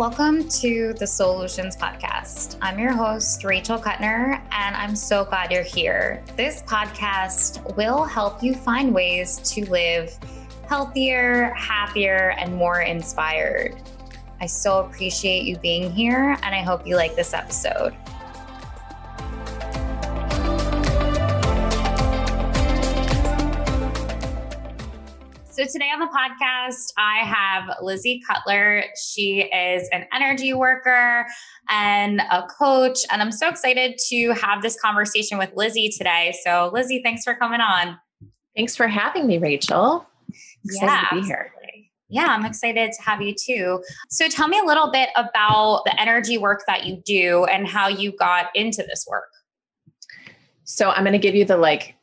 Welcome to the Solutions Podcast. I'm your host, Rachel Kuttner, and I'm so glad you're here. This podcast will help you find ways to live healthier, happier, and more inspired. I so appreciate you being here, and I hope you like this episode. So, today on the podcast, I have Lizzie Cutler. She is an energy worker and a coach. And I'm so excited to have this conversation with Lizzie today. So, Lizzie, thanks for coming on. Thanks for having me, Rachel. Excited yeah, to be here. Yeah, I'm excited to have you too. So, tell me a little bit about the energy work that you do and how you got into this work. So, I'm going to give you the like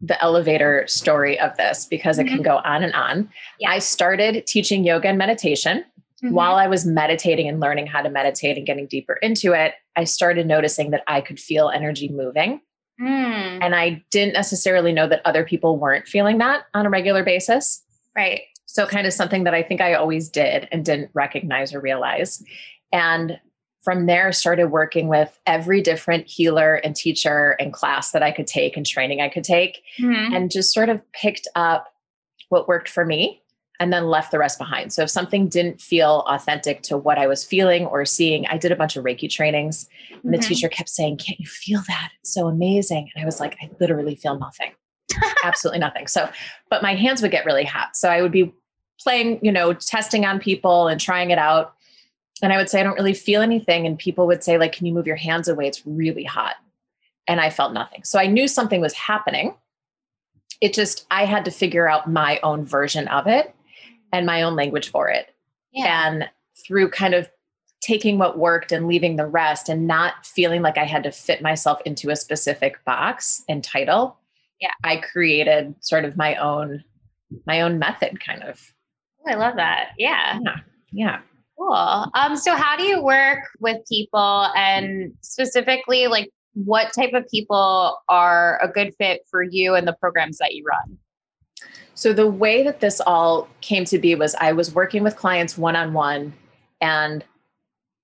the elevator story of this because mm-hmm. it can mm-hmm. go on and on. Yeah. I started teaching yoga and meditation. Mm-hmm. While I was meditating and learning how to meditate and getting deeper into it, I started noticing that I could feel energy moving. Mm. And I didn't necessarily know that other people weren't feeling that on a regular basis. Right. So, kind of something that I think I always did and didn't recognize or realize. And from there started working with every different healer and teacher and class that I could take and training I could take mm-hmm. and just sort of picked up what worked for me and then left the rest behind. So if something didn't feel authentic to what I was feeling or seeing, I did a bunch of Reiki trainings and mm-hmm. the teacher kept saying, "Can't you feel that? It's so amazing." And I was like, "I literally feel nothing." Absolutely nothing. So, but my hands would get really hot. So I would be playing, you know, testing on people and trying it out and I would say, I don't really feel anything. And people would say, like, can you move your hands away? It's really hot. And I felt nothing. So I knew something was happening. It just, I had to figure out my own version of it and my own language for it. Yeah. And through kind of taking what worked and leaving the rest and not feeling like I had to fit myself into a specific box and title. Yeah. I created sort of my own my own method kind of. Oh, I love that. Yeah. Yeah. Yeah. Cool. Um, so how do you work with people and specifically like what type of people are a good fit for you and the programs that you run? So the way that this all came to be was I was working with clients one on one and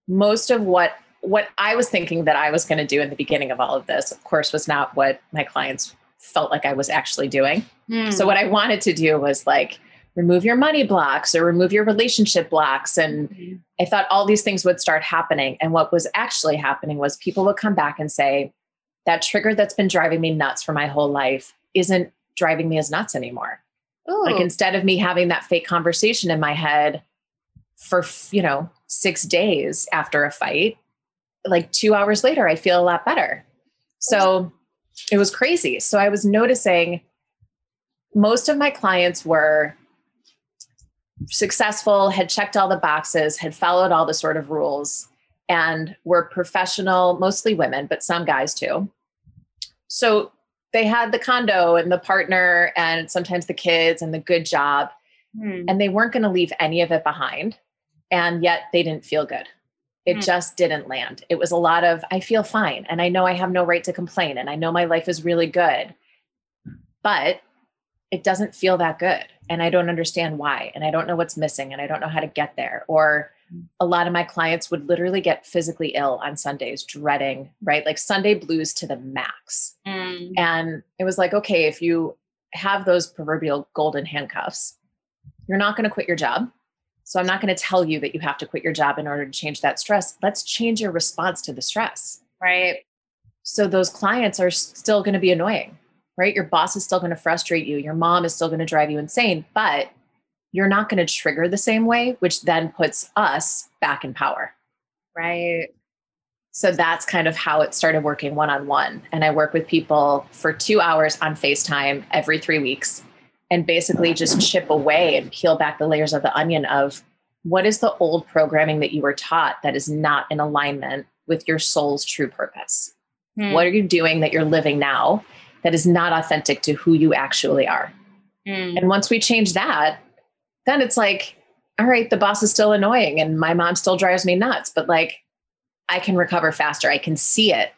most of what what I was thinking that I was going to do in the beginning of all of this, of course, was not what my clients felt like I was actually doing. Mm. So what I wanted to do was like remove your money blocks or remove your relationship blocks. And mm-hmm. I thought all these things would start happening. And what was actually happening was people would come back and say, that trigger that's been driving me nuts for my whole life isn't driving me as nuts anymore. Ooh. Like instead of me having that fake conversation in my head for, you know, six days after a fight, like two hours later, I feel a lot better. So it was crazy. So I was noticing most of my clients were successful, had checked all the boxes, had followed all the sort of rules, and were professional, mostly women, but some guys too. So they had the condo and the partner and sometimes the kids and the good job, hmm. and they weren't going to leave any of it behind. And yet they didn't feel good. It hmm. just didn't land. It was a lot of, I feel fine and I know I have no right to complain and I know my life is really good. But it doesn't feel that good and I don't understand why and I don't know what's missing and I don't know how to get there or a lot of my clients would literally get physically ill on Sundays dreading right? Like Sunday blues to the max. Mm. and it was like okay if you have those proverbial golden handcuffs you're not going to quit your job. So I'm not going to tell you that you have to quit your job in order to change that stress. Let's change your response to the stress. Right. So those clients are still going to be annoying right? Your boss is still going to frustrate you. Your mom is still going to drive you insane, but you're not going to trigger the same way, which then puts us back in power. Right. So that's kind of how it started working one on one. And I work with people for two hours on FaceTime every three weeks and basically just chip away and peel back the layers of the onion of what is the old programming that you were taught that is not in alignment with your soul's true purpose? Hmm. What are you doing that you're living now? That is not authentic to who you actually are. Mm. And once we change that, then it's like, all right, the boss is still annoying and my mom still drives me nuts, but like I can recover faster. I can see it.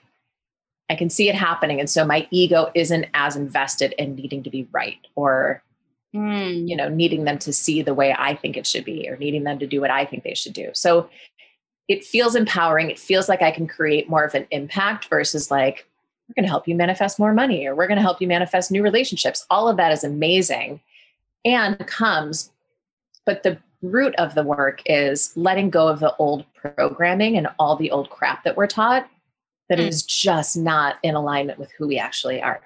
I can see it happening. And so my ego isn't as invested in needing to be right or, mm. you know, needing them to see the way I think it should be or needing them to do what I think they should do. So it feels empowering. It feels like I can create more of an impact versus like, we're going to help you manifest more money or we're going to help you manifest new relationships. All of that is amazing and comes, but the root of the work is letting go of the old programming and all the old crap that we're taught that mm. is just not in alignment with who we actually are.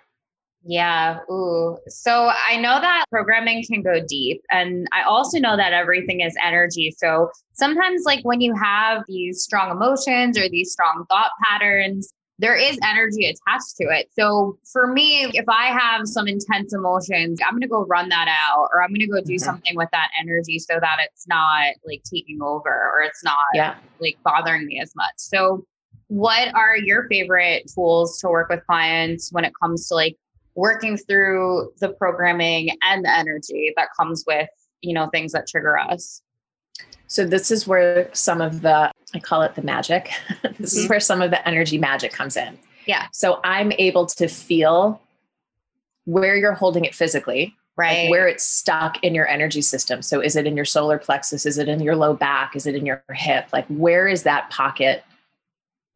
Yeah. Ooh. So I know that programming can go deep. And I also know that everything is energy. So sometimes, like when you have these strong emotions or these strong thought patterns, there is energy attached to it. So for me, if I have some intense emotions, I'm going to go run that out or I'm going to go do mm-hmm. something with that energy so that it's not like taking over or it's not yeah. like bothering me as much. So what are your favorite tools to work with clients when it comes to like working through the programming and the energy that comes with, you know, things that trigger us. So this is where some of the I call it the magic. this mm-hmm. is where some of the energy magic comes in. Yeah. So I'm able to feel where you're holding it physically, right? Like where it's stuck in your energy system. So is it in your solar plexus? Is it in your low back? Is it in your hip? Like where is that pocket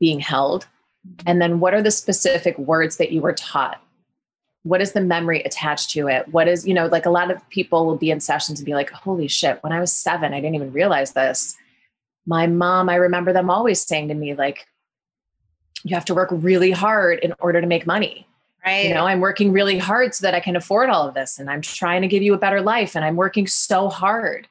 being held? Mm-hmm. And then what are the specific words that you were taught what is the memory attached to it what is you know like a lot of people will be in sessions and be like holy shit when i was seven i didn't even realize this my mom i remember them always saying to me like you have to work really hard in order to make money. Right you know i'm working really hard so that i can afford all of this and i'm trying to give you a better life and i'm working so hard.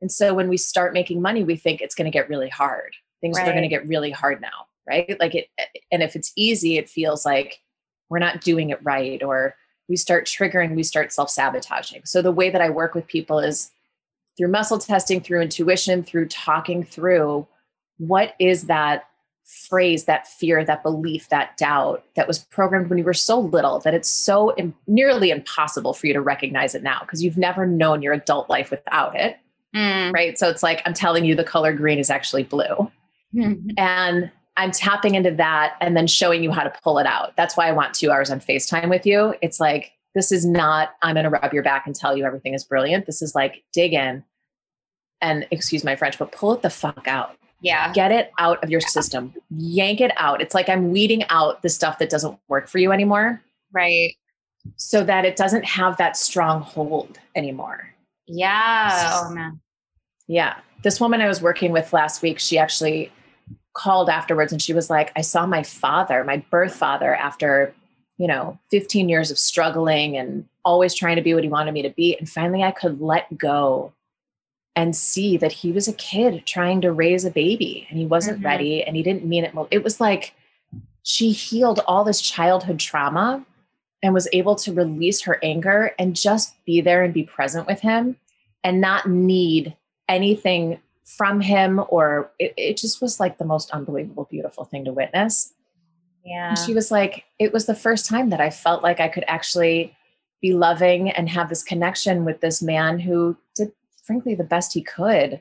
And so when we start making money we think it's going to get really hard. Things right. are going to get really hard now right? Like it eh, eh, and if it's easy it feels like we're not doing it right or we start triggering we start self-sabotaging. So the way that i work with people is through muscle testing through intuition through talking through what is that phrase that fear that belief that doubt that was programmed when you were so little that it's so Im- nearly impossible for you to recognize it now because you've never known your adult life without it mm. right so it's like i'm telling you the color green is actually blue mm-hmm. and I'm tapping into that and then showing you how to pull it out. That's why I want two hours on FaceTime with you. It's like, this is not, I'm going to rub your back and tell you everything is brilliant. This is like, dig in and excuse my French, but pull it the fuck out. Yeah. Get it out of your system. Yank it out. It's like I'm weeding out the stuff that doesn't work for you anymore. Right. So that it doesn't have that strong hold anymore. Yeah. Oh man. Yeah. This woman I was working with last week, she actually called afterwards and she was like, I saw my father, my birth father, after, you know, 15 years of struggling and always trying to be what he wanted me to be. And finally, I could let go and see that he was a kid trying to raise a baby and he wasn't mm-hmm. ready and he didn't mean it. It was like she healed all this childhood trauma and was able to release her anger and just be there and be present with him and not need anything from him or it, it just was like the most unbelievable beautiful thing to witness yeah and she was like it was the first time that i felt like i could actually be loving and have this connection with this man who did frankly the best he could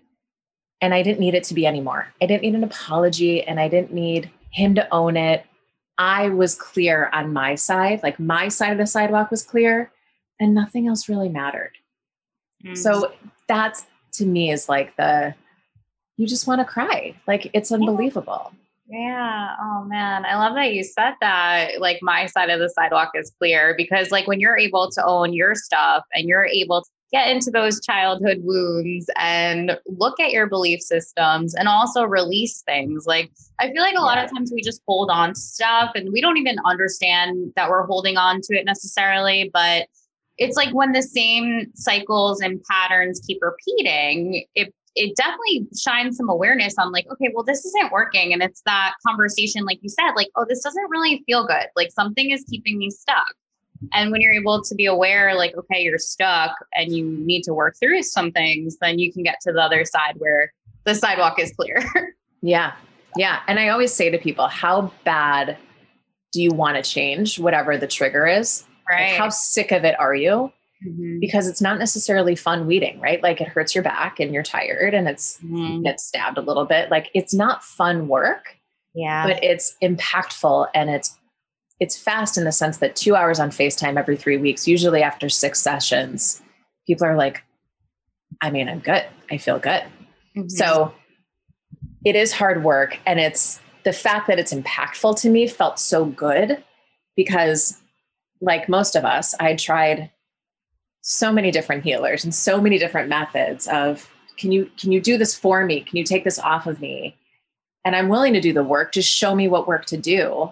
and i didn't need it to be anymore i didn't need an apology and i didn't need him to own it i was clear on my side like my side of the sidewalk was clear and nothing else really mattered mm-hmm. so that's to me is like the you just want to cry. Like it's unbelievable. Yeah. Oh man. I love that you said that. Like my side of the sidewalk is clear because like when you're able to own your stuff and you're able to get into those childhood wounds and look at your belief systems and also release things. Like I feel like a yeah. lot of times we just hold on to stuff and we don't even understand that we're holding on to it necessarily, but it's like when the same cycles and patterns keep repeating, it it definitely shines some awareness on like, okay, well, this isn't working. And it's that conversation, like you said, like, oh, this doesn't really feel good. Like something is keeping me stuck. And when you're able to be aware, like, okay, you're stuck and you need to work through some things, then you can get to the other side where the sidewalk is clear. yeah. Yeah. And I always say to people, how bad do you want to change whatever the trigger is? Right. Like how sick of it are you? mm-hmm. because it's not necessarily fun weeding, right? Like it hurts your back and you're tired and it's mm-hmm. get stabbed a little bit. Like it's not fun work. Yeah. But it's impactful and it's it's fast in the sense that two hours on FaceTime every three weeks, usually after six sessions, people are like, I mean, I'm good. I feel good. Mm-hmm. So it is hard work and it's the fact that it's impactful to me felt so good because like most of us i tried so many different healers and so many different methods of can you can you do this for me can you take this off of me and i'm willing to do the work just show me what work to do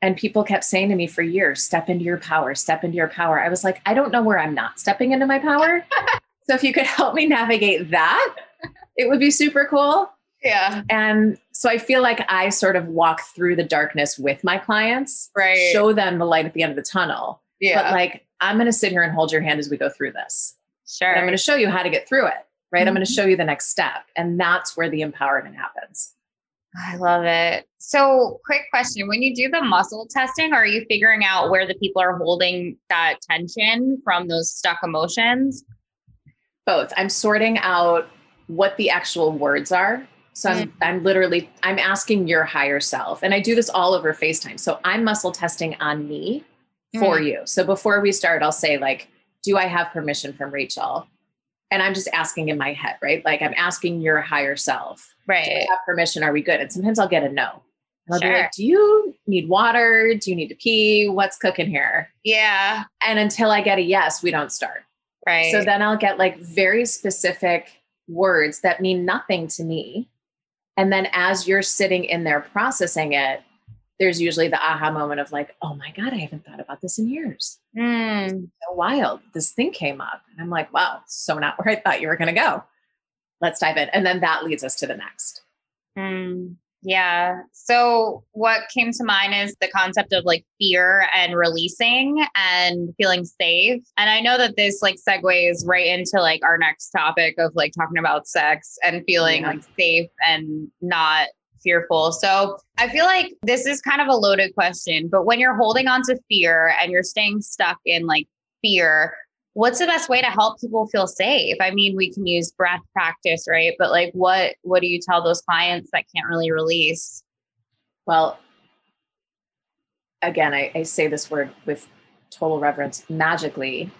and people kept saying to me for years step into your power step into your power i was like i don't know where i'm not stepping into my power so if you could help me navigate that it would be super cool yeah. And so I feel like I sort of walk through the darkness with my clients, right. show them the light at the end of the tunnel. Yeah. But like, I'm going to sit here and hold your hand as we go through this. Sure. And I'm going to show you how to get through it, right? Mm-hmm. I'm going to show you the next step. And that's where the empowerment happens. I love it. So, quick question when you do the muscle testing, are you figuring out where the people are holding that tension from those stuck emotions? Both. I'm sorting out what the actual words are so I'm, mm-hmm. I'm literally, I'm asking your higher self. And I do this all over FaceTime. So I'm muscle testing on me for mm-hmm. you. So before we start, I'll say like, do I have permission from Rachel? And I'm just asking in my head, right? Like I'm asking your higher self. Right. I have permission? Are we good? And sometimes I'll get a no. I'll sure. be like, do you need water? Do you need to pee? What's cooking here? Yeah. And until I get a yes, we don't start. Right. So then I'll get like very specific words that mean nothing to me and then as you're sitting in there processing it, there's usually the aha moment of like, oh my God, I haven't thought about this in years. Mm. So wild. This thing came up. And I'm like, wow, so not where I thought you were going to go. Let's dive in. And then that leads us to the next. Mm. Yeah. So what came to mind is the concept of like fear and releasing and feeling safe. And I know that this like segues right into like our next topic of like talking about sex and feeling yeah. like safe and not fearful. So I feel like this is kind of a loaded question, but when you're holding on to fear and you're staying stuck in like fear, what's the best way to help people feel safe? I mean we can use breath practice right? But like what what do you tell those clients that can't really release? Well again I, I say this word with total reverence magically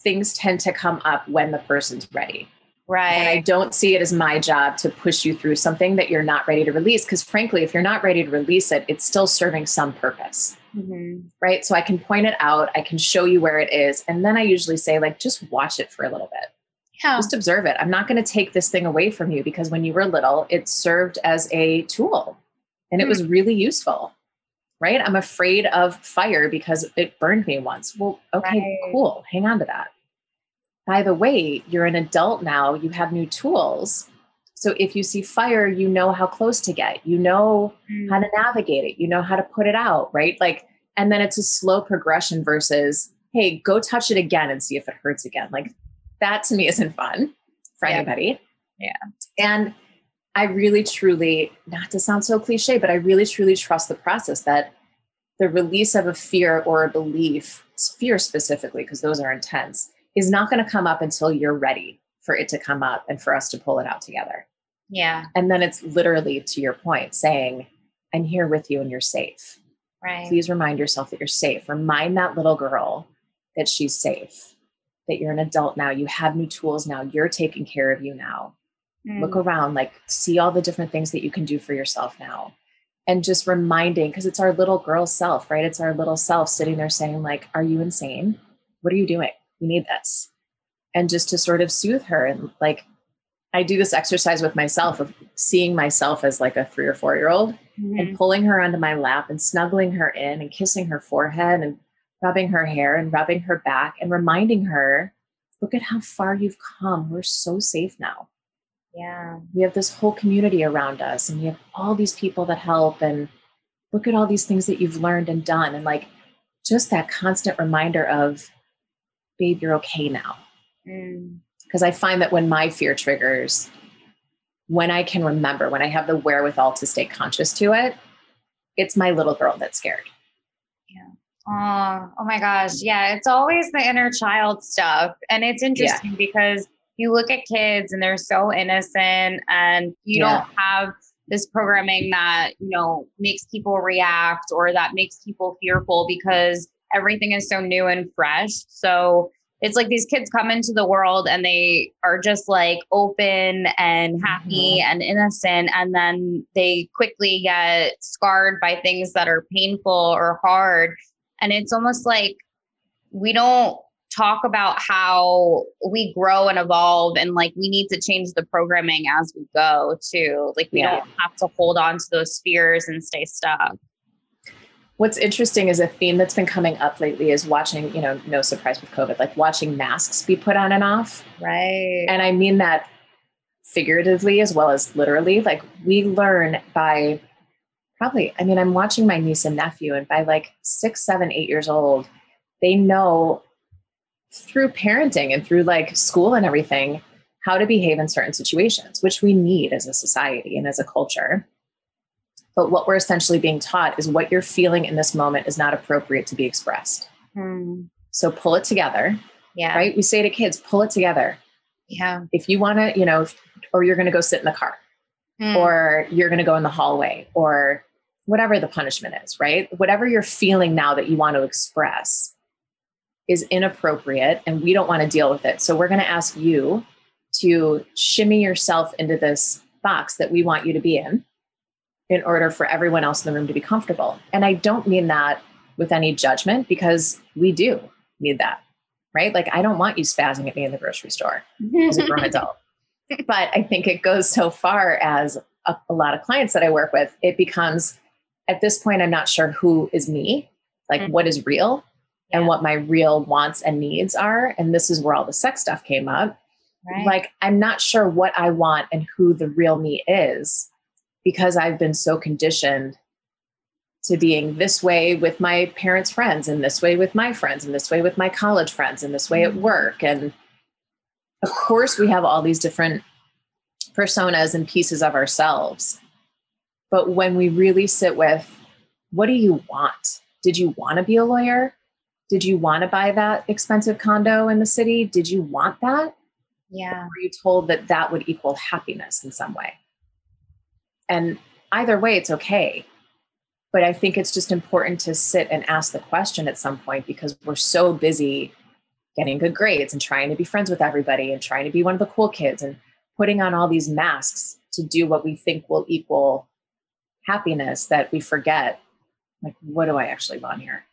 things tend to come up when the person's ready Right. And I don't see it as my job to push you through something that you're not ready to release. Because frankly, if you're not ready to release it, it's still serving some purpose. Mm-hmm. Right. So I can point it out, I can show you where it is. And then I usually say, like, just watch it for a little bit. Yeah. Just observe it. I'm not going to take this thing away from you because when you were little, it served as a tool and it mm-hmm. was really useful. Right. I'm afraid of fire because it burned me once. Well, okay, right. cool. Hang on to that by the way, you're an adult now, you have new tools. So if you see fire, you know how close to get, you know mm. how to navigate it, you know how to put it out, right? Like, and then it's a slow progression versus, hey, go touch it again and see if it hurts again. Like, that to me isn't fun for yeah. anybody. Yeah. And I really, truly, not to sound so cliche, but I really, truly trust the process that the release of a fear or a belief, fear specifically, because those are intense, is not going to come up until you're ready for it to come up and for us to pull it out together. Yeah. And then it's literally to your point saying, I'm here with you and you're safe. Right. Please remind yourself that you're safe. Remind that little girl that she's safe, that you're an adult now. You have new tools now. You're taking care of you now. Mm. Look around, like, see all the different things that you can do for yourself now. And just reminding, because it's our little girl self, right? It's our little self sitting there saying, like, are you insane? What are you doing? You need this. And just to sort of soothe her and like i do this exercise with myself of seeing myself as like a three or four year old mm-hmm. and pulling her onto my lap and snuggling her in and kissing her forehead and rubbing her hair and rubbing her back and reminding her look at how far you've come. We're so safe now. Yeah. We have this whole community around us and we have all these people that help and look at all these things that you've learned and done. And like just that constant reminder of babe, you're okay now. Because mm. I find that when my fear triggers, when I can remember, when I have the wherewithal to stay conscious to it, it's my little girl that's scared. Yeah. Oh, oh my gosh. Yeah. It's always the inner child stuff. And it's interesting yeah. because you look at kids and they're so innocent and you yeah. don't have this programming that, you know, makes people react or that makes people fearful because everything is so new and fresh. So it's like these kids come into the world and they are just like open and happy mm-hmm. and innocent and then they quickly get scarred by things that are painful or hard and it's almost like we don't talk about how we grow and evolve and like we need to change the programming as we go too like we yeah. don't have to hold on to those fears and stay stuck What's interesting is a theme that's been coming up lately is watching, you know, no surprise with COVID, like watching masks be put on and off. Right. And I mean that figuratively as well as literally. Like we learn by probably, I mean, I'm watching my niece and nephew, and by like six, seven, eight years old, they know through parenting and through like school and everything how to behave in certain situations, which we need as a society and as a culture. But what we're essentially being taught is what you're feeling in this moment is not appropriate to be expressed. Hmm. So pull it together. Yeah. Right? We say to kids, pull it together. Yeah. If you want to, you know, or you're going to go sit in the car, hmm. or you're going to go in the hallway, or whatever the punishment is, right? Whatever you're feeling now that you want to express is inappropriate and we don't want to deal with it. So we're going to ask you to shimmy yourself into this box that we want you to be in in order for everyone else in the room to be comfortable. And I don't mean that with any judgment because we do need that, right? Like, I don't want you spazzing at me in the grocery store as a grown adult. But I think it goes so far as a, a, lot of clients that I work with, it becomes at this point, I'm not sure who is me, like mm-hmm. what is real yeah. and what my real wants and needs are. And this is where all the sex stuff came up. Right. Like, I'm not sure what I want and who the real me is because I've been so conditioned to being this way with my parents' friends, and this way with my friends, and this way with my college friends, and this way at mm-hmm. work. And of course, we have all these different personas and pieces of ourselves. But when we really sit with, what do you want? Did you want to be a lawyer? Did you want to buy that expensive condo in the city? Did you want that? Yeah. Or were you told that that would equal happiness in some way? And either way, it's okay. But I think it's just important to sit and ask the question at some point because we're so busy getting good grades and trying to be friends with everybody and trying to be one of the cool kids and putting on all these masks to do what we think will equal happiness that we forget like what do i actually want here?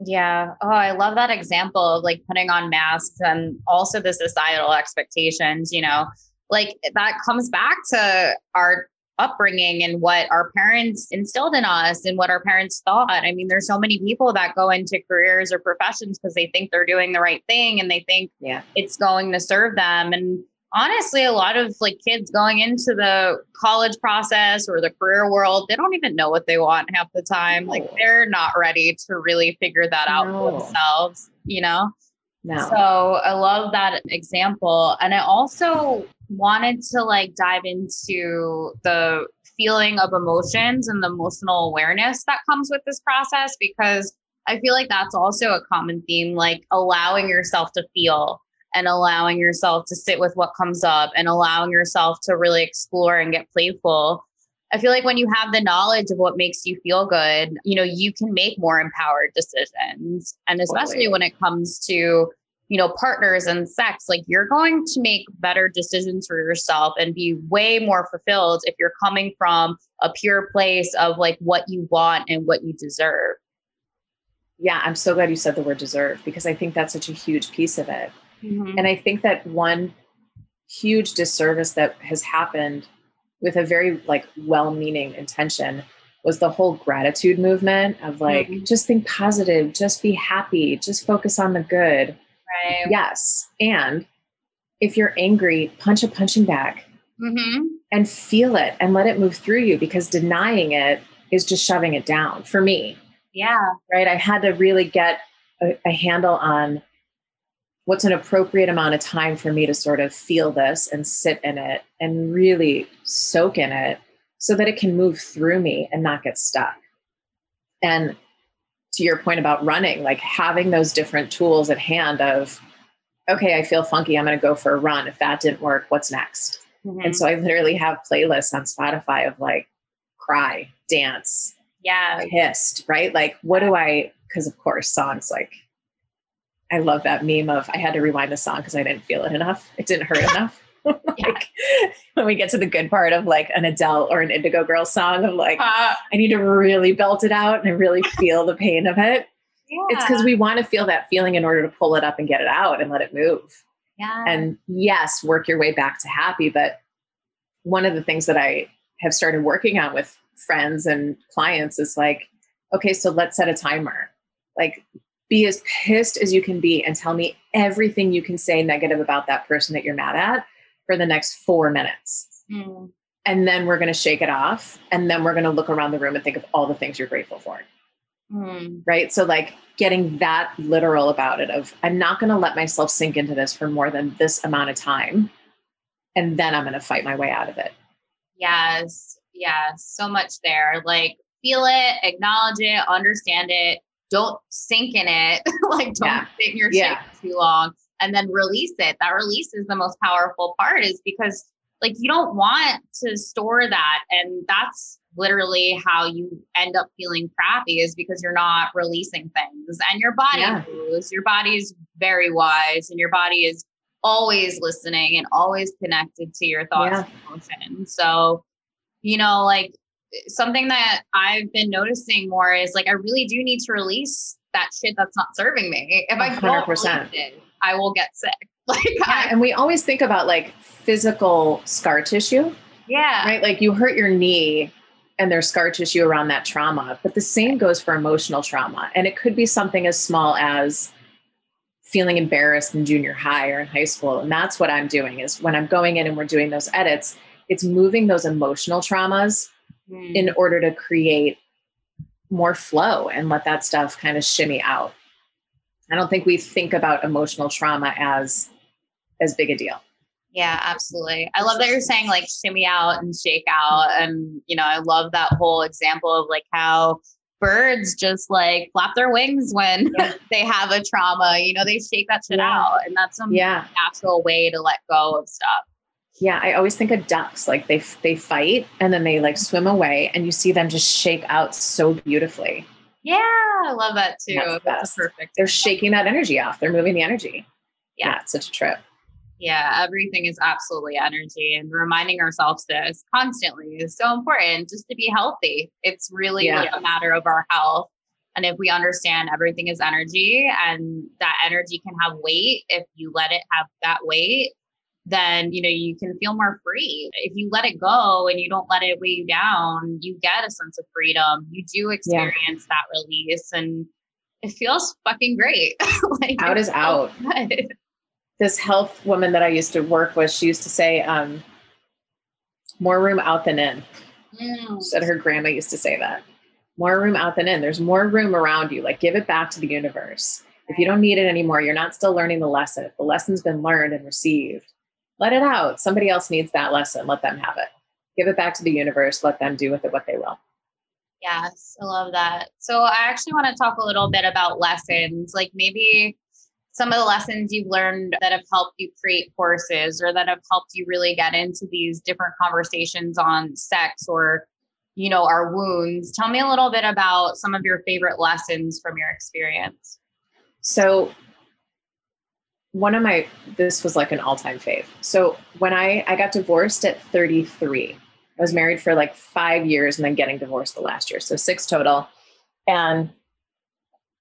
Yeah. Oh i love that example of like putting on masks and also the societal expectations you know? Like that comes back to our upbringing and what our parents instilled in us and what our parents thought. I mean, there's so many people that go into careers or professions because they think they're doing the right thing and they think yeah. it's going to serve them. And honestly, a lot of like kids going into the college process or the career world, they don't even know what they want half the time. Like they're not ready to really figure that out no. for themselves, you know? No. So I love that example. And I also wanted to like dive into the feeling of emotions and the emotional awareness that comes with this process because I feel like that's also a common theme, like allowing yourself to feel and allowing yourself to sit with what comes up and allowing yourself to really explore and get playful. I feel like when you have the knowledge of what makes you feel good, you know, you can make more empowered decisions. And especially totally. when it comes to you know, partners and sex, like you're going to make better decisions for yourself and be way more fulfilled if you're coming from a pure place of like what you want and what you deserve. Yeah, I'm so glad you said the word deserve because I think that's such a huge piece of it. Mm-hmm. And I think that one huge disservice that has happened with a very like well-meaning intention was the whole gratitude movement of like mm-hmm. just think positive, just be happy, just focus on the good Right. Yes. And if you're angry, punch a punching bag mm-hmm. and feel it and let it move through you because denying it is just shoving it down for me. Yeah. Right. I had to really get a, a handle on what's an appropriate amount of time for me to sort of feel this and sit in it and really soak in it so that it can move through me and not get stuck. And to your point about running, like having those different tools at hand of, okay, I feel funky. I'm going to go for a run. If that didn't work, what's next? Mm-hmm. And so I literally have playlists on Spotify of like cry, dance, yeah, pissed, right? Like, what do I, because of course, songs like I love that meme of I had to rewind the song because I didn't feel it enough. It didn't hurt enough. like when we get to the good part of like an Adele or an Indigo Girl song of like, uh, I need to really belt it out and I really feel the pain of it. Yeah. It's because we want to feel that feeling in order to pull it up and get it out and let it move. Yeah. And yes, work your way back to happy. But one of the things that I have started working on with friends and clients is like, okay, so let's set a timer. Like, be as pissed as you can be and tell me everything you can say negative about that person that you're mad at for the next four minutes. Mm. And then we're going to shake it off. And then we're going to look around the room and think of all the things you're grateful for. Mm. Right. So, like, getting that literal about it of, I'm not going to let myself sink into this for more than this amount of time. And then I'm going to fight my way out of it. Yes. Yes. So much there. Like, feel it, acknowledge it, understand it. Don't sink in it. like, don't yeah. sit in your yeah. too long and then release it. That release is the most powerful part, is because like you don't want to store that. And that's literally how you end up feeling crappy is because you're not releasing things and your body yeah. knows your body is very wise and your body is always listening and always connected to your thoughts yeah. and emotions so you know like something that i've been noticing more is like i really do need to release that shit that's not serving me if i 100%. don't release it I will get sick. Like, yeah, I, and we always think about like physical scar tissue. Yeah. Right. Like you hurt your knee and there's scar tissue around that trauma, but the same goes for emotional trauma. And it could be something as small as feeling embarrassed in junior high or in high school. And that's what I'm doing is when I'm going in and we're doing those edits, it's moving those emotional traumas mm. in order to create more flow and let that stuff kind of shimmy out. I don't think we think about emotional trauma as as big a deal. Yeah, absolutely. I love that you're saying like shimmy out and shake out. And, you know, I love that whole example of like how birds just like flap their wings when yeah. they have a trauma. You know, they shake that shit yeah. out. And that's a yeah. natural way to let go of stuff. Yeah, I always think of ducks. Like they they fight and then they like swim away, and you see them just shake out so beautifully. Yeah, I love that too. That's, That's perfect. They're shaking that energy off. They're moving the energy. Yeah. yeah, it's such a trip. Yeah, everything is absolutely energy, and reminding ourselves this constantly is so important just to be healthy. It's really yeah. like a matter of our health. And if we understand everything is energy and that energy can have weight, if you let it have that weight, then you know you can feel more free. If you let it go and you don't let it weigh you down you get a sense of freedom. You do experience yeah. that release and it feels fucking great. Like out is out. good. this health woman that i used to work with she used to say um, more room out than in. Mm. said her grandma used to say that. More room out than in. There's more room around you. Like give it back to the universe. If you don't need it anymore you're not still learning the lesson. If the lesson's been learned and received let it out. Somebody else needs that lesson. Let them have it. Give it back to the universe. Let them do with it what they will. Yes, I love that. So I actually want to talk a little bit about lessons, like maybe some of the lessons you've learned that have helped you create courses or that have helped you really get into these different conversations on sex or you know our wounds tell me a little bit about some of your favorite lessons from your experience so one of my this was like an all-time fave. So when i i got divorced at 33 i was married for like five years and then getting divorced the last year so six total. And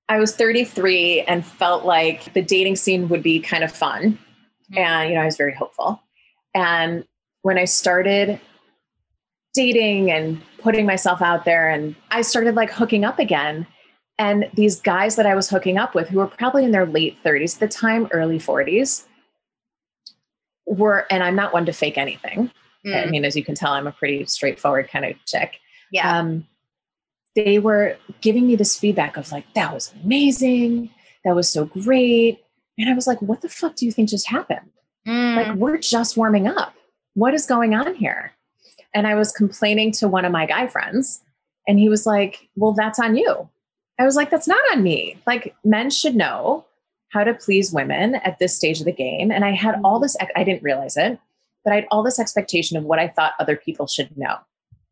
i was 33 and felt like the dating scene would be kind of fun. Mm-hmm. and you know i was very hopeful. And when i started dating and putting myself out there and i started like hooking up again and these guys that I was hooking up with, who were probably in their late 30s at the time, early 40s, were, and I'm not one to fake anything. Mm. I mean, as you can tell, I'm a pretty straightforward kind of chick. Yeah. Um, they were giving me this feedback of like, that was amazing. That was so great. And I was like, what the fuck do you think just happened? Mm. Like, we're just warming up. What is going on here? And I was complaining to one of my guy friends, and he was like, well, that's on you. I was like, that's not on me. Like, men should know how to please women at this stage of the game. And I had all mm-hmm. this, I didn't realize it, but I had all this expectation of what I thought other people should know.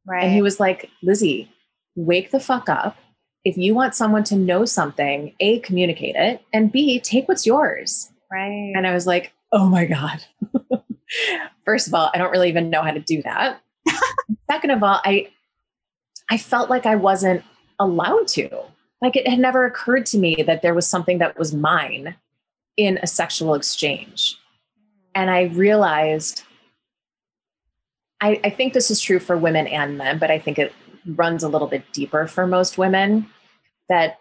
Right. And he was like, Lizzie, wake the fuck up. if you want someone to know something, A, communicate it, and B, take what's yours. Right. And I was like, oh my God. First of all, I don't really even know how to do that. Second of all, I I felt like I wasn't allowed to. Like it had never occurred to me that there was something that was mine in a sexual exchange. And I realized I, I think this is true for women and men, but I think it runs a little bit deeper for most women that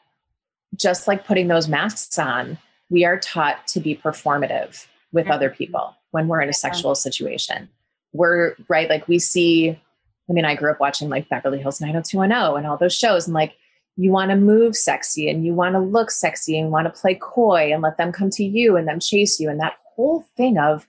just like putting those masks on, we are taught to be performative with mm-hmm. other people when we're in a sexual situation. We're right, like we see, I mean, I grew up watching like Beverly Hills 90210 and all those shows, and like you want to move sexy and you want to look sexy and want to play coy and let them come to you and them chase you. And that whole thing of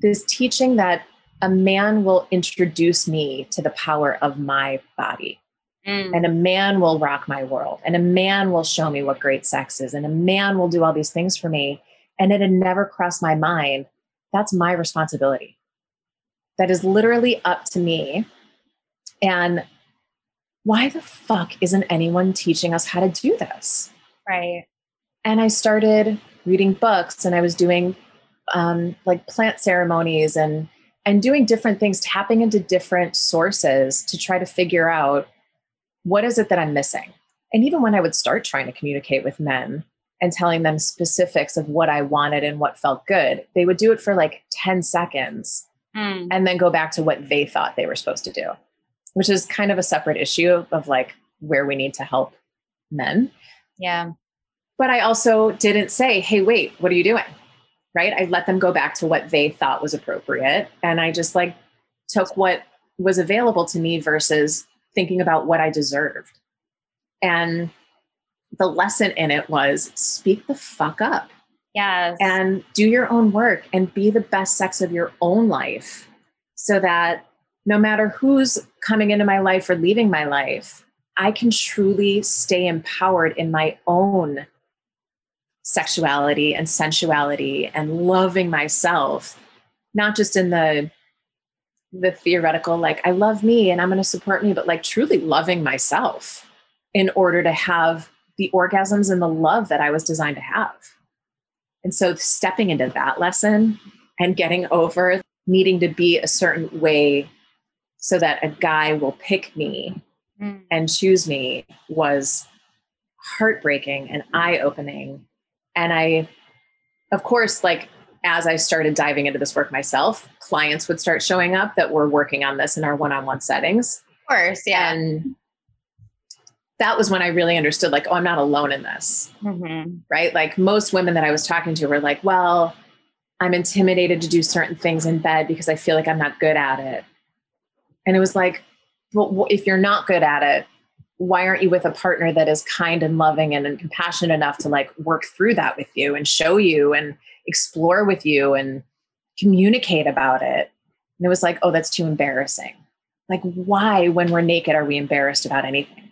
this teaching that a man will introduce me to the power of my body. Mm. And a man will rock my world. And a man will show me what great sex is. And a man will do all these things for me. And it had never crossed my mind. That's my responsibility. That is literally up to me. And why the fuck isn't anyone teaching us how to do this? Right. And I started reading books and I was doing um, like plant ceremonies and and doing different things, tapping into different sources to try to figure out what is it that I'm missing. And even when I would start trying to communicate with men and telling them specifics of what I wanted and what felt good, they would do it for like 10 seconds mm. and then go back to what they thought they were supposed to do, which is kind of a separate issue of, of like where we need to help men. Yeah. But I also didn't say, hey, wait, what are you doing? right? I let them go back to what they thought was appropriate. And I just like took what was available to me versus thinking about what I deserved. And the lesson in it was speak the fuck up. Yes. And do your own work and be the best sex of your own life so that no matter who's coming into my life or leaving my life, I can truly stay empowered in my own sexuality and sensuality and loving myself not just in the the theoretical like i love me and i'm going to support me but like truly loving myself in order to have the orgasms and the love that i was designed to have. And so stepping into that lesson and getting over needing to be a certain way so that a guy will pick me mm. and choose me was heartbreaking and eye-opening and I, of course, like as I started diving into this work myself, clients would start showing up that were working on this in our one on one settings. Of course, yeah. And that was when I really understood, like, oh, I'm not alone in this. Mm-hmm. Right. Like most women that I was talking to were like, well, I'm intimidated to do certain things in bed because I feel like I'm not good at it. And it was like, well, if you're not good at it, why aren't you with a partner that is kind and loving and, and compassionate enough to like work through that with you and show you and explore with you and communicate about it? And it was like oh that's too embarrassing. Like why when we're naked are we embarrassed about anything?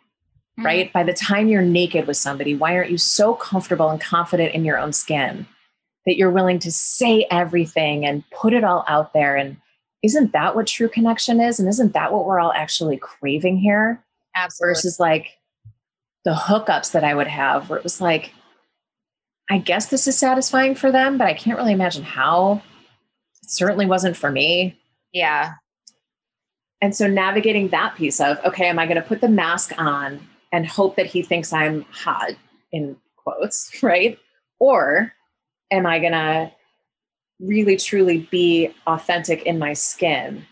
Mm-hmm. right? By the time you're naked with somebody why aren't you so comfortable and confident in your own skin that you're willing to say everything and put it all out there and isn't that what true connection is and isn't that what we're all actually craving here Absolutely. versus like the hookups that I would have where it was like, I guess this is satisfying for them, but I can't really imagine how. It certainly wasn't for me. Yeah. And so navigating that piece of, okay, am I going to put the mask on and hope that he thinks I'm hot in quotes, right? Or am I going to really truly be authentic in my skin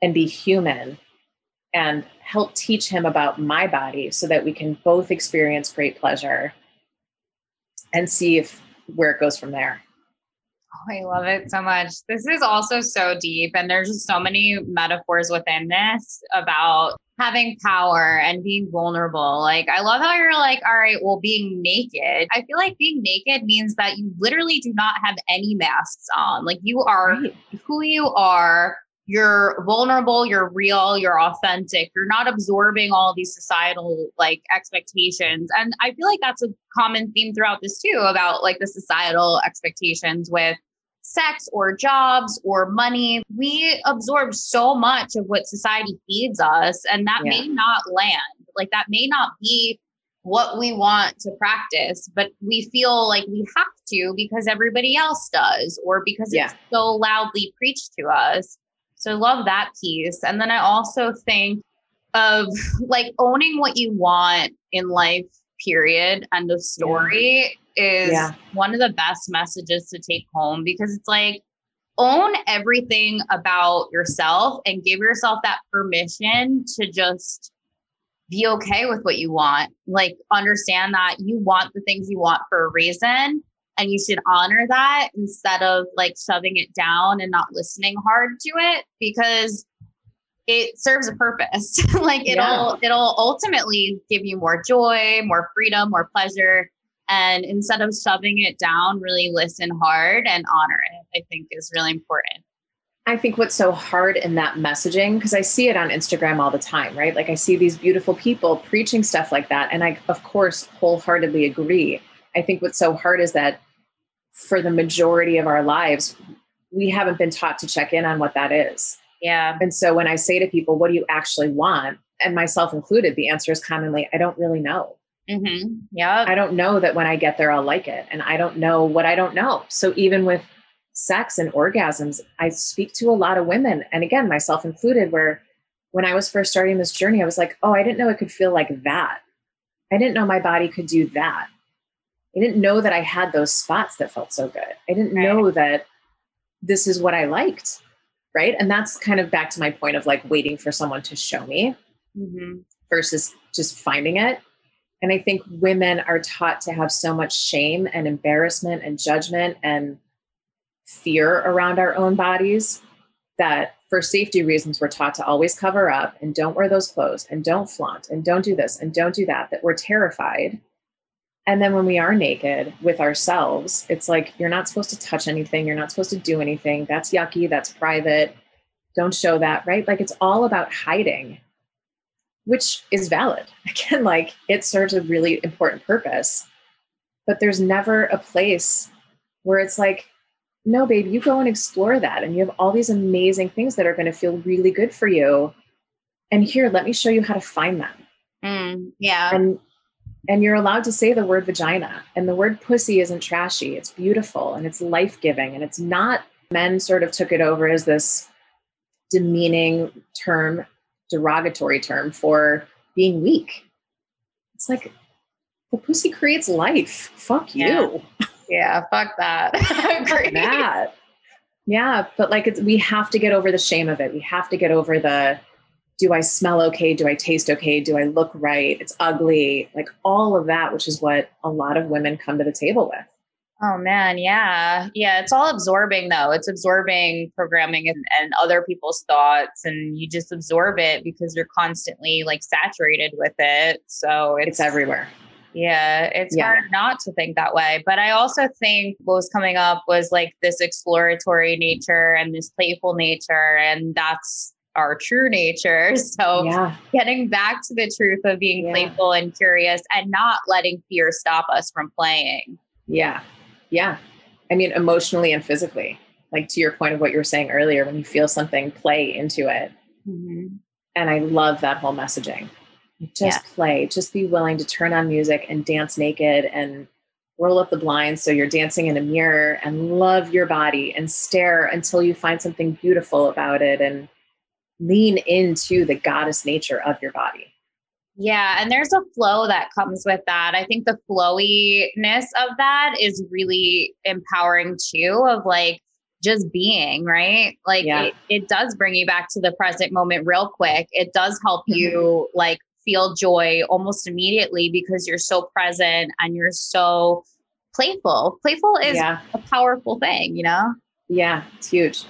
and be human and help teach him about my body so that we can both experience great pleasure and see if where it goes from there. Oh, I love it so much. This is also so deep, and there's just so many metaphors within this about having power and being vulnerable. Like, I love how you're like, all right, well, being naked. I feel like being naked means that you literally do not have any masks on. Like, you are right. who you are you're vulnerable, you're real, you're authentic, you're not absorbing all these societal like expectations. And I feel like that's a common theme throughout this too about like the societal expectations with sex or jobs or money. We absorb so much of what society feeds us, and that yeah. may not land. Like that may not be what we want to practice, but we feel like we have to because everybody else does or because yeah. it's so loudly preached to us. So I love that piece. And then I also think of like owning what you want in life, period, end of story, yeah. is yeah. one of the best messages to take home because it's like, own everything about yourself and give yourself that permission to just be okay with what you want. Like, understand that you want the things you want for a reason and you should honor that instead of like shoving it down and not listening hard to it because it serves a purpose. like it'll yeah. it'll ultimately give you more joy, more freedom, more pleasure. And instead of shoving it down, really listen hard and honor it, I think is really important. I think what's so hard in that messaging, because I see it on Instagram all the time, right? Like I see these beautiful people preaching stuff like that. And I, of course, wholeheartedly agree. I think what's so hard is that for the majority of our lives, we haven't been taught to check in on what that is. Yeah. And so when I say to people, what do you actually want? And myself included, the answer is commonly, I don't really know. Mm-hmm. Yeah. I don't know that when I get there, I'll like it. And I don't know what I don't know. So even with sex and orgasms, I speak to a lot of women, and again, myself included, where when I was first starting this journey, I was like, oh, I didn't know it could feel like that. I didn't know my body could do that. I didn't know that I had those spots that felt so good. I didn't right. know that this is what I liked. Right. And that's kind of back to my point of like waiting for someone to show me mm-hmm. versus just finding it. And I think women are taught to have so much shame and embarrassment and judgment and fear around our own bodies that for safety reasons we're taught to always cover up and don't wear those clothes and don't flaunt and don't do this and don't do that that we're terrified and then when we are naked with ourselves it's like you're not supposed to touch anything you're not supposed to do anything that's yucky that's private don't show that right like it's all about hiding which is valid again like it serves a really important purpose but there's never a place where it's like no, babe, you go and explore that. And you have all these amazing things that are going to feel really good for you. And here, let me show you how to find them. Mm, yeah. And and you're allowed to say the word vagina. And the word pussy isn't trashy. It's beautiful and it's life-giving. And it's not men sort of took it over as this demeaning term, derogatory term for being weak. It's like the pussy creates life. Fuck you. Yeah, fuck that. fuck that. Yeah, but like it's, we have to get over the shame of it. We have to get over the do I smell okay? Do I taste okay? Do I look right? It's ugly. Like all of that, which is what a lot of women come to the table with. Oh man, yeah. Yeah, it's all absorbing though. It's absorbing programming and, and other people's thoughts and you just absorb it because you're constantly like saturated with it. So it's, it's everywhere. Yeah, it's yeah. hard not to think that way. But I also think what was coming up was like this exploratory nature and this playful nature. And that's our true nature. So yeah. getting back to the truth of being yeah. playful and curious and not letting fear stop us from playing. Yeah. Yeah. I mean, emotionally and physically. Like to your point of what you were saying earlier, when you feel something, play into it. Mm-hmm. And I love that whole messaging. Just yeah. play, just be willing to turn on music and dance naked and roll up the blinds so you're dancing in a mirror and love your body and stare until you find something beautiful about it and lean into the goddess nature of your body. Yeah, and there's a flow that comes with that. I think the flowiness of that is really empowering too, of like just being, right? Like yeah. it, it does bring you back to the present moment real quick. It does help mm-hmm. you like feel joy almost immediately because you're so present and you're so playful. Playful is yeah. a powerful thing, you know? Yeah, it's huge.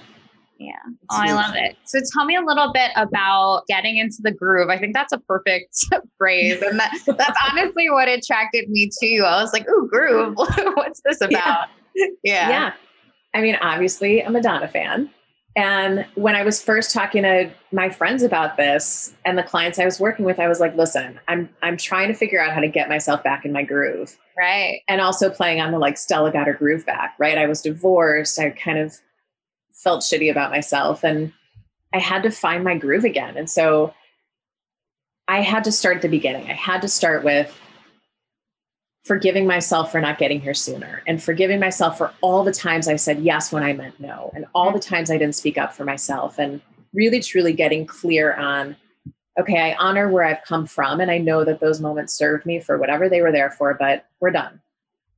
Yeah. Oh, I love it. So tell me a little bit about getting into the groove. I think that's a perfect phrase. And that, that's honestly what attracted me to you. I was like, ooh, groove. What's this about? Yeah. yeah. Yeah. I mean, obviously, I'm a Madonna fan. And when I was first talking to my friends about this and the clients I was working with, I was like, listen, I'm I'm trying to figure out how to get myself back in my groove. Right. And also playing on the like Stella got her groove back, right? I was divorced. I kind of felt shitty about myself and I had to find my groove again. And so I had to start at the beginning. I had to start with forgiving myself for not getting here sooner and forgiving myself for all the times I said yes when I meant no and all the times I didn't speak up for myself and really truly getting clear on okay, I honor where I've come from and I know that those moments served me for whatever they were there for, but we're done.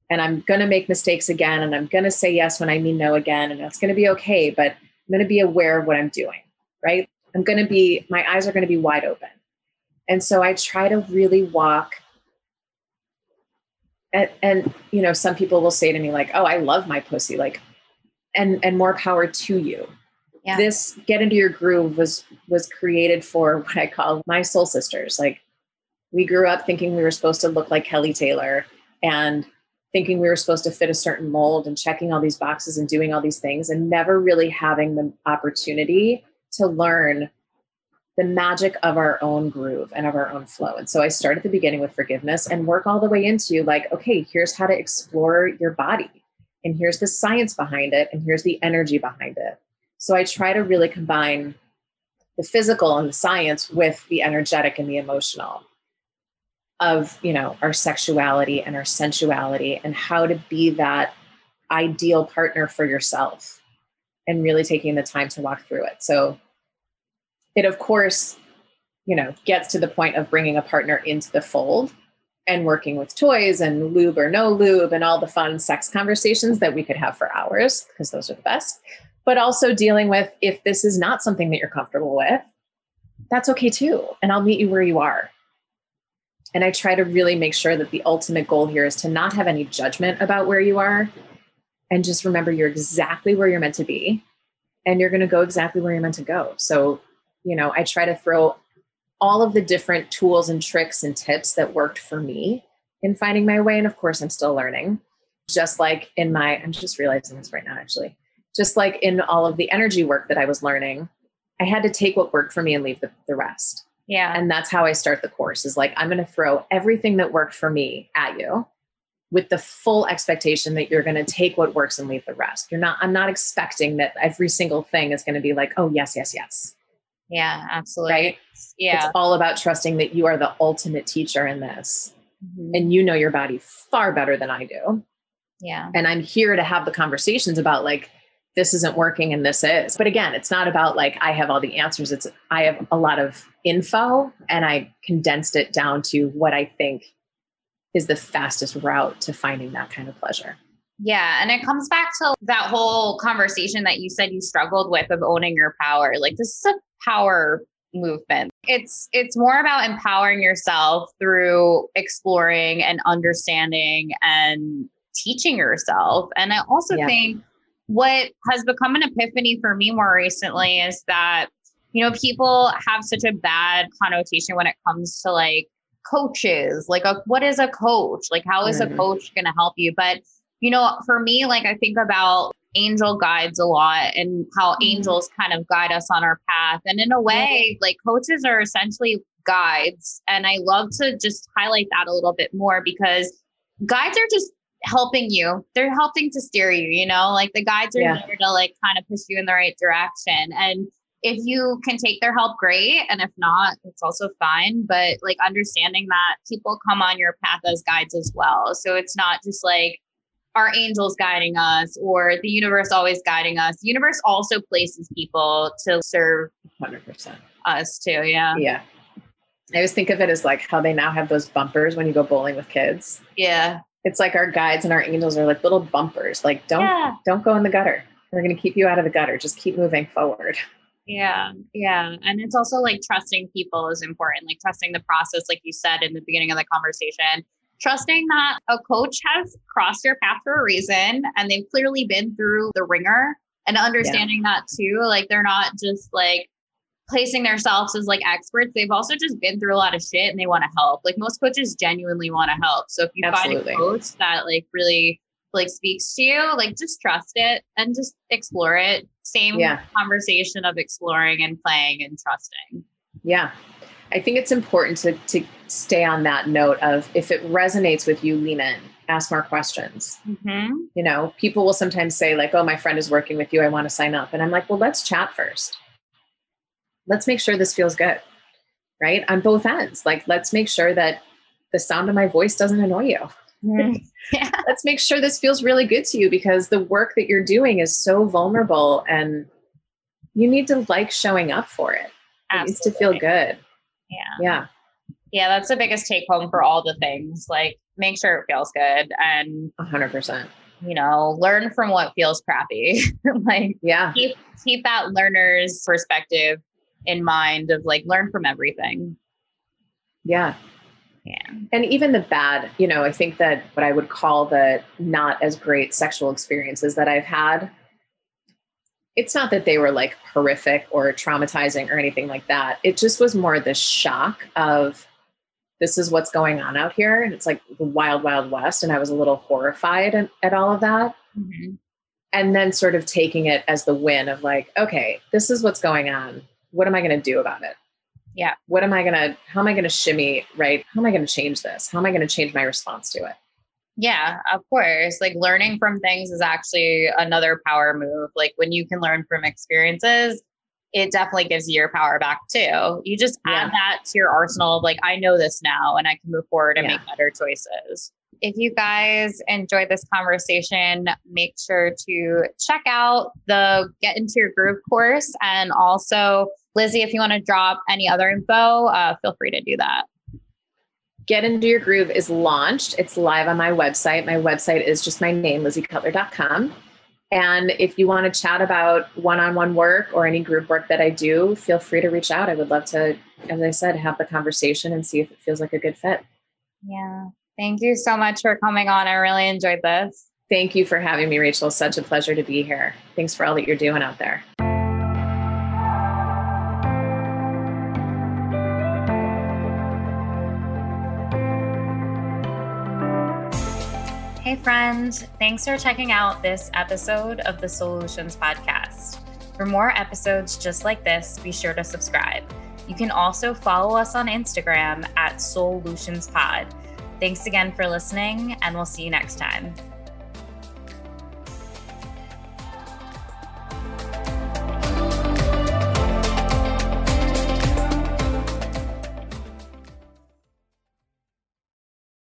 And I'm going to make mistakes again and I'm going to say yes when I mean no again and it's going to be okay, but I'm going to be aware of what I'm doing, right? I'm going to be my eyes are going to be wide open. And so I try to really walk and, and you know some people will say to me like oh i love my pussy like and and more power to you yeah. this get into your groove was was created for what i call my soul sisters like we grew up thinking we were supposed to look like kelly taylor and thinking we were supposed to fit a certain mold and checking all these boxes and doing all these things and never really having the opportunity to learn the magic of our own groove and of our own flow. And so I start at the beginning with forgiveness and work all the way into like, okay, here's how to explore your body. And here's the science behind it. And here's the energy behind it. So I try to really combine the physical and the science with the energetic and the emotional of, you know, our sexuality and our sensuality and how to be that ideal partner for yourself and really taking the time to walk through it. So it of course you know gets to the point of bringing a partner into the fold and working with toys and lube or no lube and all the fun sex conversations that we could have for hours because those are the best but also dealing with if this is not something that you're comfortable with that's okay too and i'll meet you where you are and i try to really make sure that the ultimate goal here is to not have any judgment about where you are and just remember you're exactly where you're meant to be and you're going to go exactly where you're meant to go so you know, I try to throw all of the different tools and tricks and tips that worked for me in finding my way. And of course, I'm still learning. Just like in my, I'm just realizing this right now, actually. Just like in all of the energy work that I was learning, I had to take what worked for me and leave the, the rest. Yeah. And that's how I start the course is like, I'm going to throw everything that worked for me at you with the full expectation that you're going to take what works and leave the rest. You're not, I'm not expecting that every single thing is going to be like, oh, yes, yes, yes. Yeah, absolutely. Right? Yeah. It's all about trusting that you are the ultimate teacher in this. Mm-hmm. And you know your body far better than I do. Yeah. And I'm here to have the conversations about like, this isn't working and this is. But again, it's not about like I have all the answers. It's I have a lot of info and I condensed it down to what I think is the fastest route to finding that kind of pleasure. Yeah. And it comes back to that whole conversation that you said you struggled with of owning your power. Like, this is a power movement. It's it's more about empowering yourself through exploring and understanding and teaching yourself. And I also yeah. think what has become an epiphany for me more recently is that you know people have such a bad connotation when it comes to like coaches like a, what is a coach like how is mm-hmm. a coach going to help you but you know for me like i think about angel guides a lot and how mm-hmm. angels kind of guide us on our path. And in a way, like coaches are essentially guides. And I love to just highlight that a little bit more because guides are just helping you. They're helping to steer you, you know, like the guides are yeah. there to like kind of push you in the right direction. And if you can take their help, great. And if not, it's also fine. But like understanding that people come on your path as guides as well. So it's not just like, our angels guiding us or the universe always guiding us. The universe also places people to serve 100% us too. Yeah. Yeah. I always think of it as like how they now have those bumpers when you go bowling with kids. Yeah. It's like our guides and our angels are like little bumpers. Like don't yeah. don't go in the gutter. We're going to keep you out of the gutter. Just keep moving forward. Yeah. Yeah. And it's also like trusting people is important. Like trusting the process like you said in the beginning of the conversation trusting that a coach has crossed your path for a reason and they've clearly been through the ringer and understanding yeah. that too. Like they're not just like placing themselves as like experts. They've also just been through a lot of shit and they want to help. Like most coaches genuinely want to help. So if you Absolutely. find a coach that like really like speaks to you, like just trust it and just explore it. Same yeah. conversation of exploring and playing and trusting. Yeah. I think it's important to to stay on that note of if it resonates with you, lean in, ask more questions. Mm-hmm. You know, people will sometimes say like, "Oh, my friend is working with you. I want to sign up," and I'm like, "Well, let's chat first. Let's make sure this feels good, right? On both ends. Like, let's make sure that the sound of my voice doesn't annoy you. Mm-hmm. Yeah. Let's make sure this feels really good to you because the work that you're doing is so vulnerable and you need to like showing up for it. Absolutely. It needs to feel good. Yeah. Yeah. Yeah, that's the biggest take home for all the things. Like make sure it feels good and 100%. You know, learn from what feels crappy. like yeah. Keep keep that learner's perspective in mind of like learn from everything. Yeah. Yeah. And even the bad, you know, I think that what I would call the not as great sexual experiences that I've had, it's not that they were like horrific or traumatizing or anything like that. It just was more the shock of this is what's going on out here. And it's like the wild, wild west. And I was a little horrified at, at all of that. Mm-hmm. And then sort of taking it as the win of like, okay, this is what's going on. What am I going to do about it? yeah what am i going to how am i going to shimmy right how am i going to change this how am i going to change my response to it yeah of course like learning from things is actually another power move like when you can learn from experiences it definitely gives you your power back too you just add yeah. that to your arsenal of like i know this now and i can move forward and yeah. make better choices if you guys enjoyed this conversation, make sure to check out the Get Into Your Groove course. And also, Lizzie, if you want to drop any other info, uh, feel free to do that. Get Into Your Groove is launched. It's live on my website. My website is just my name, lizziecutler.com. And if you want to chat about one on one work or any group work that I do, feel free to reach out. I would love to, as I said, have the conversation and see if it feels like a good fit. Yeah. Thank you so much for coming on. I really enjoyed this. Thank you for having me, Rachel. Such a pleasure to be here. Thanks for all that you're doing out there. Hey, friend. Thanks for checking out this episode of the Solutions Podcast. For more episodes just like this, be sure to subscribe. You can also follow us on Instagram at SolutionsPod Thanks again for listening, and we'll see you next time.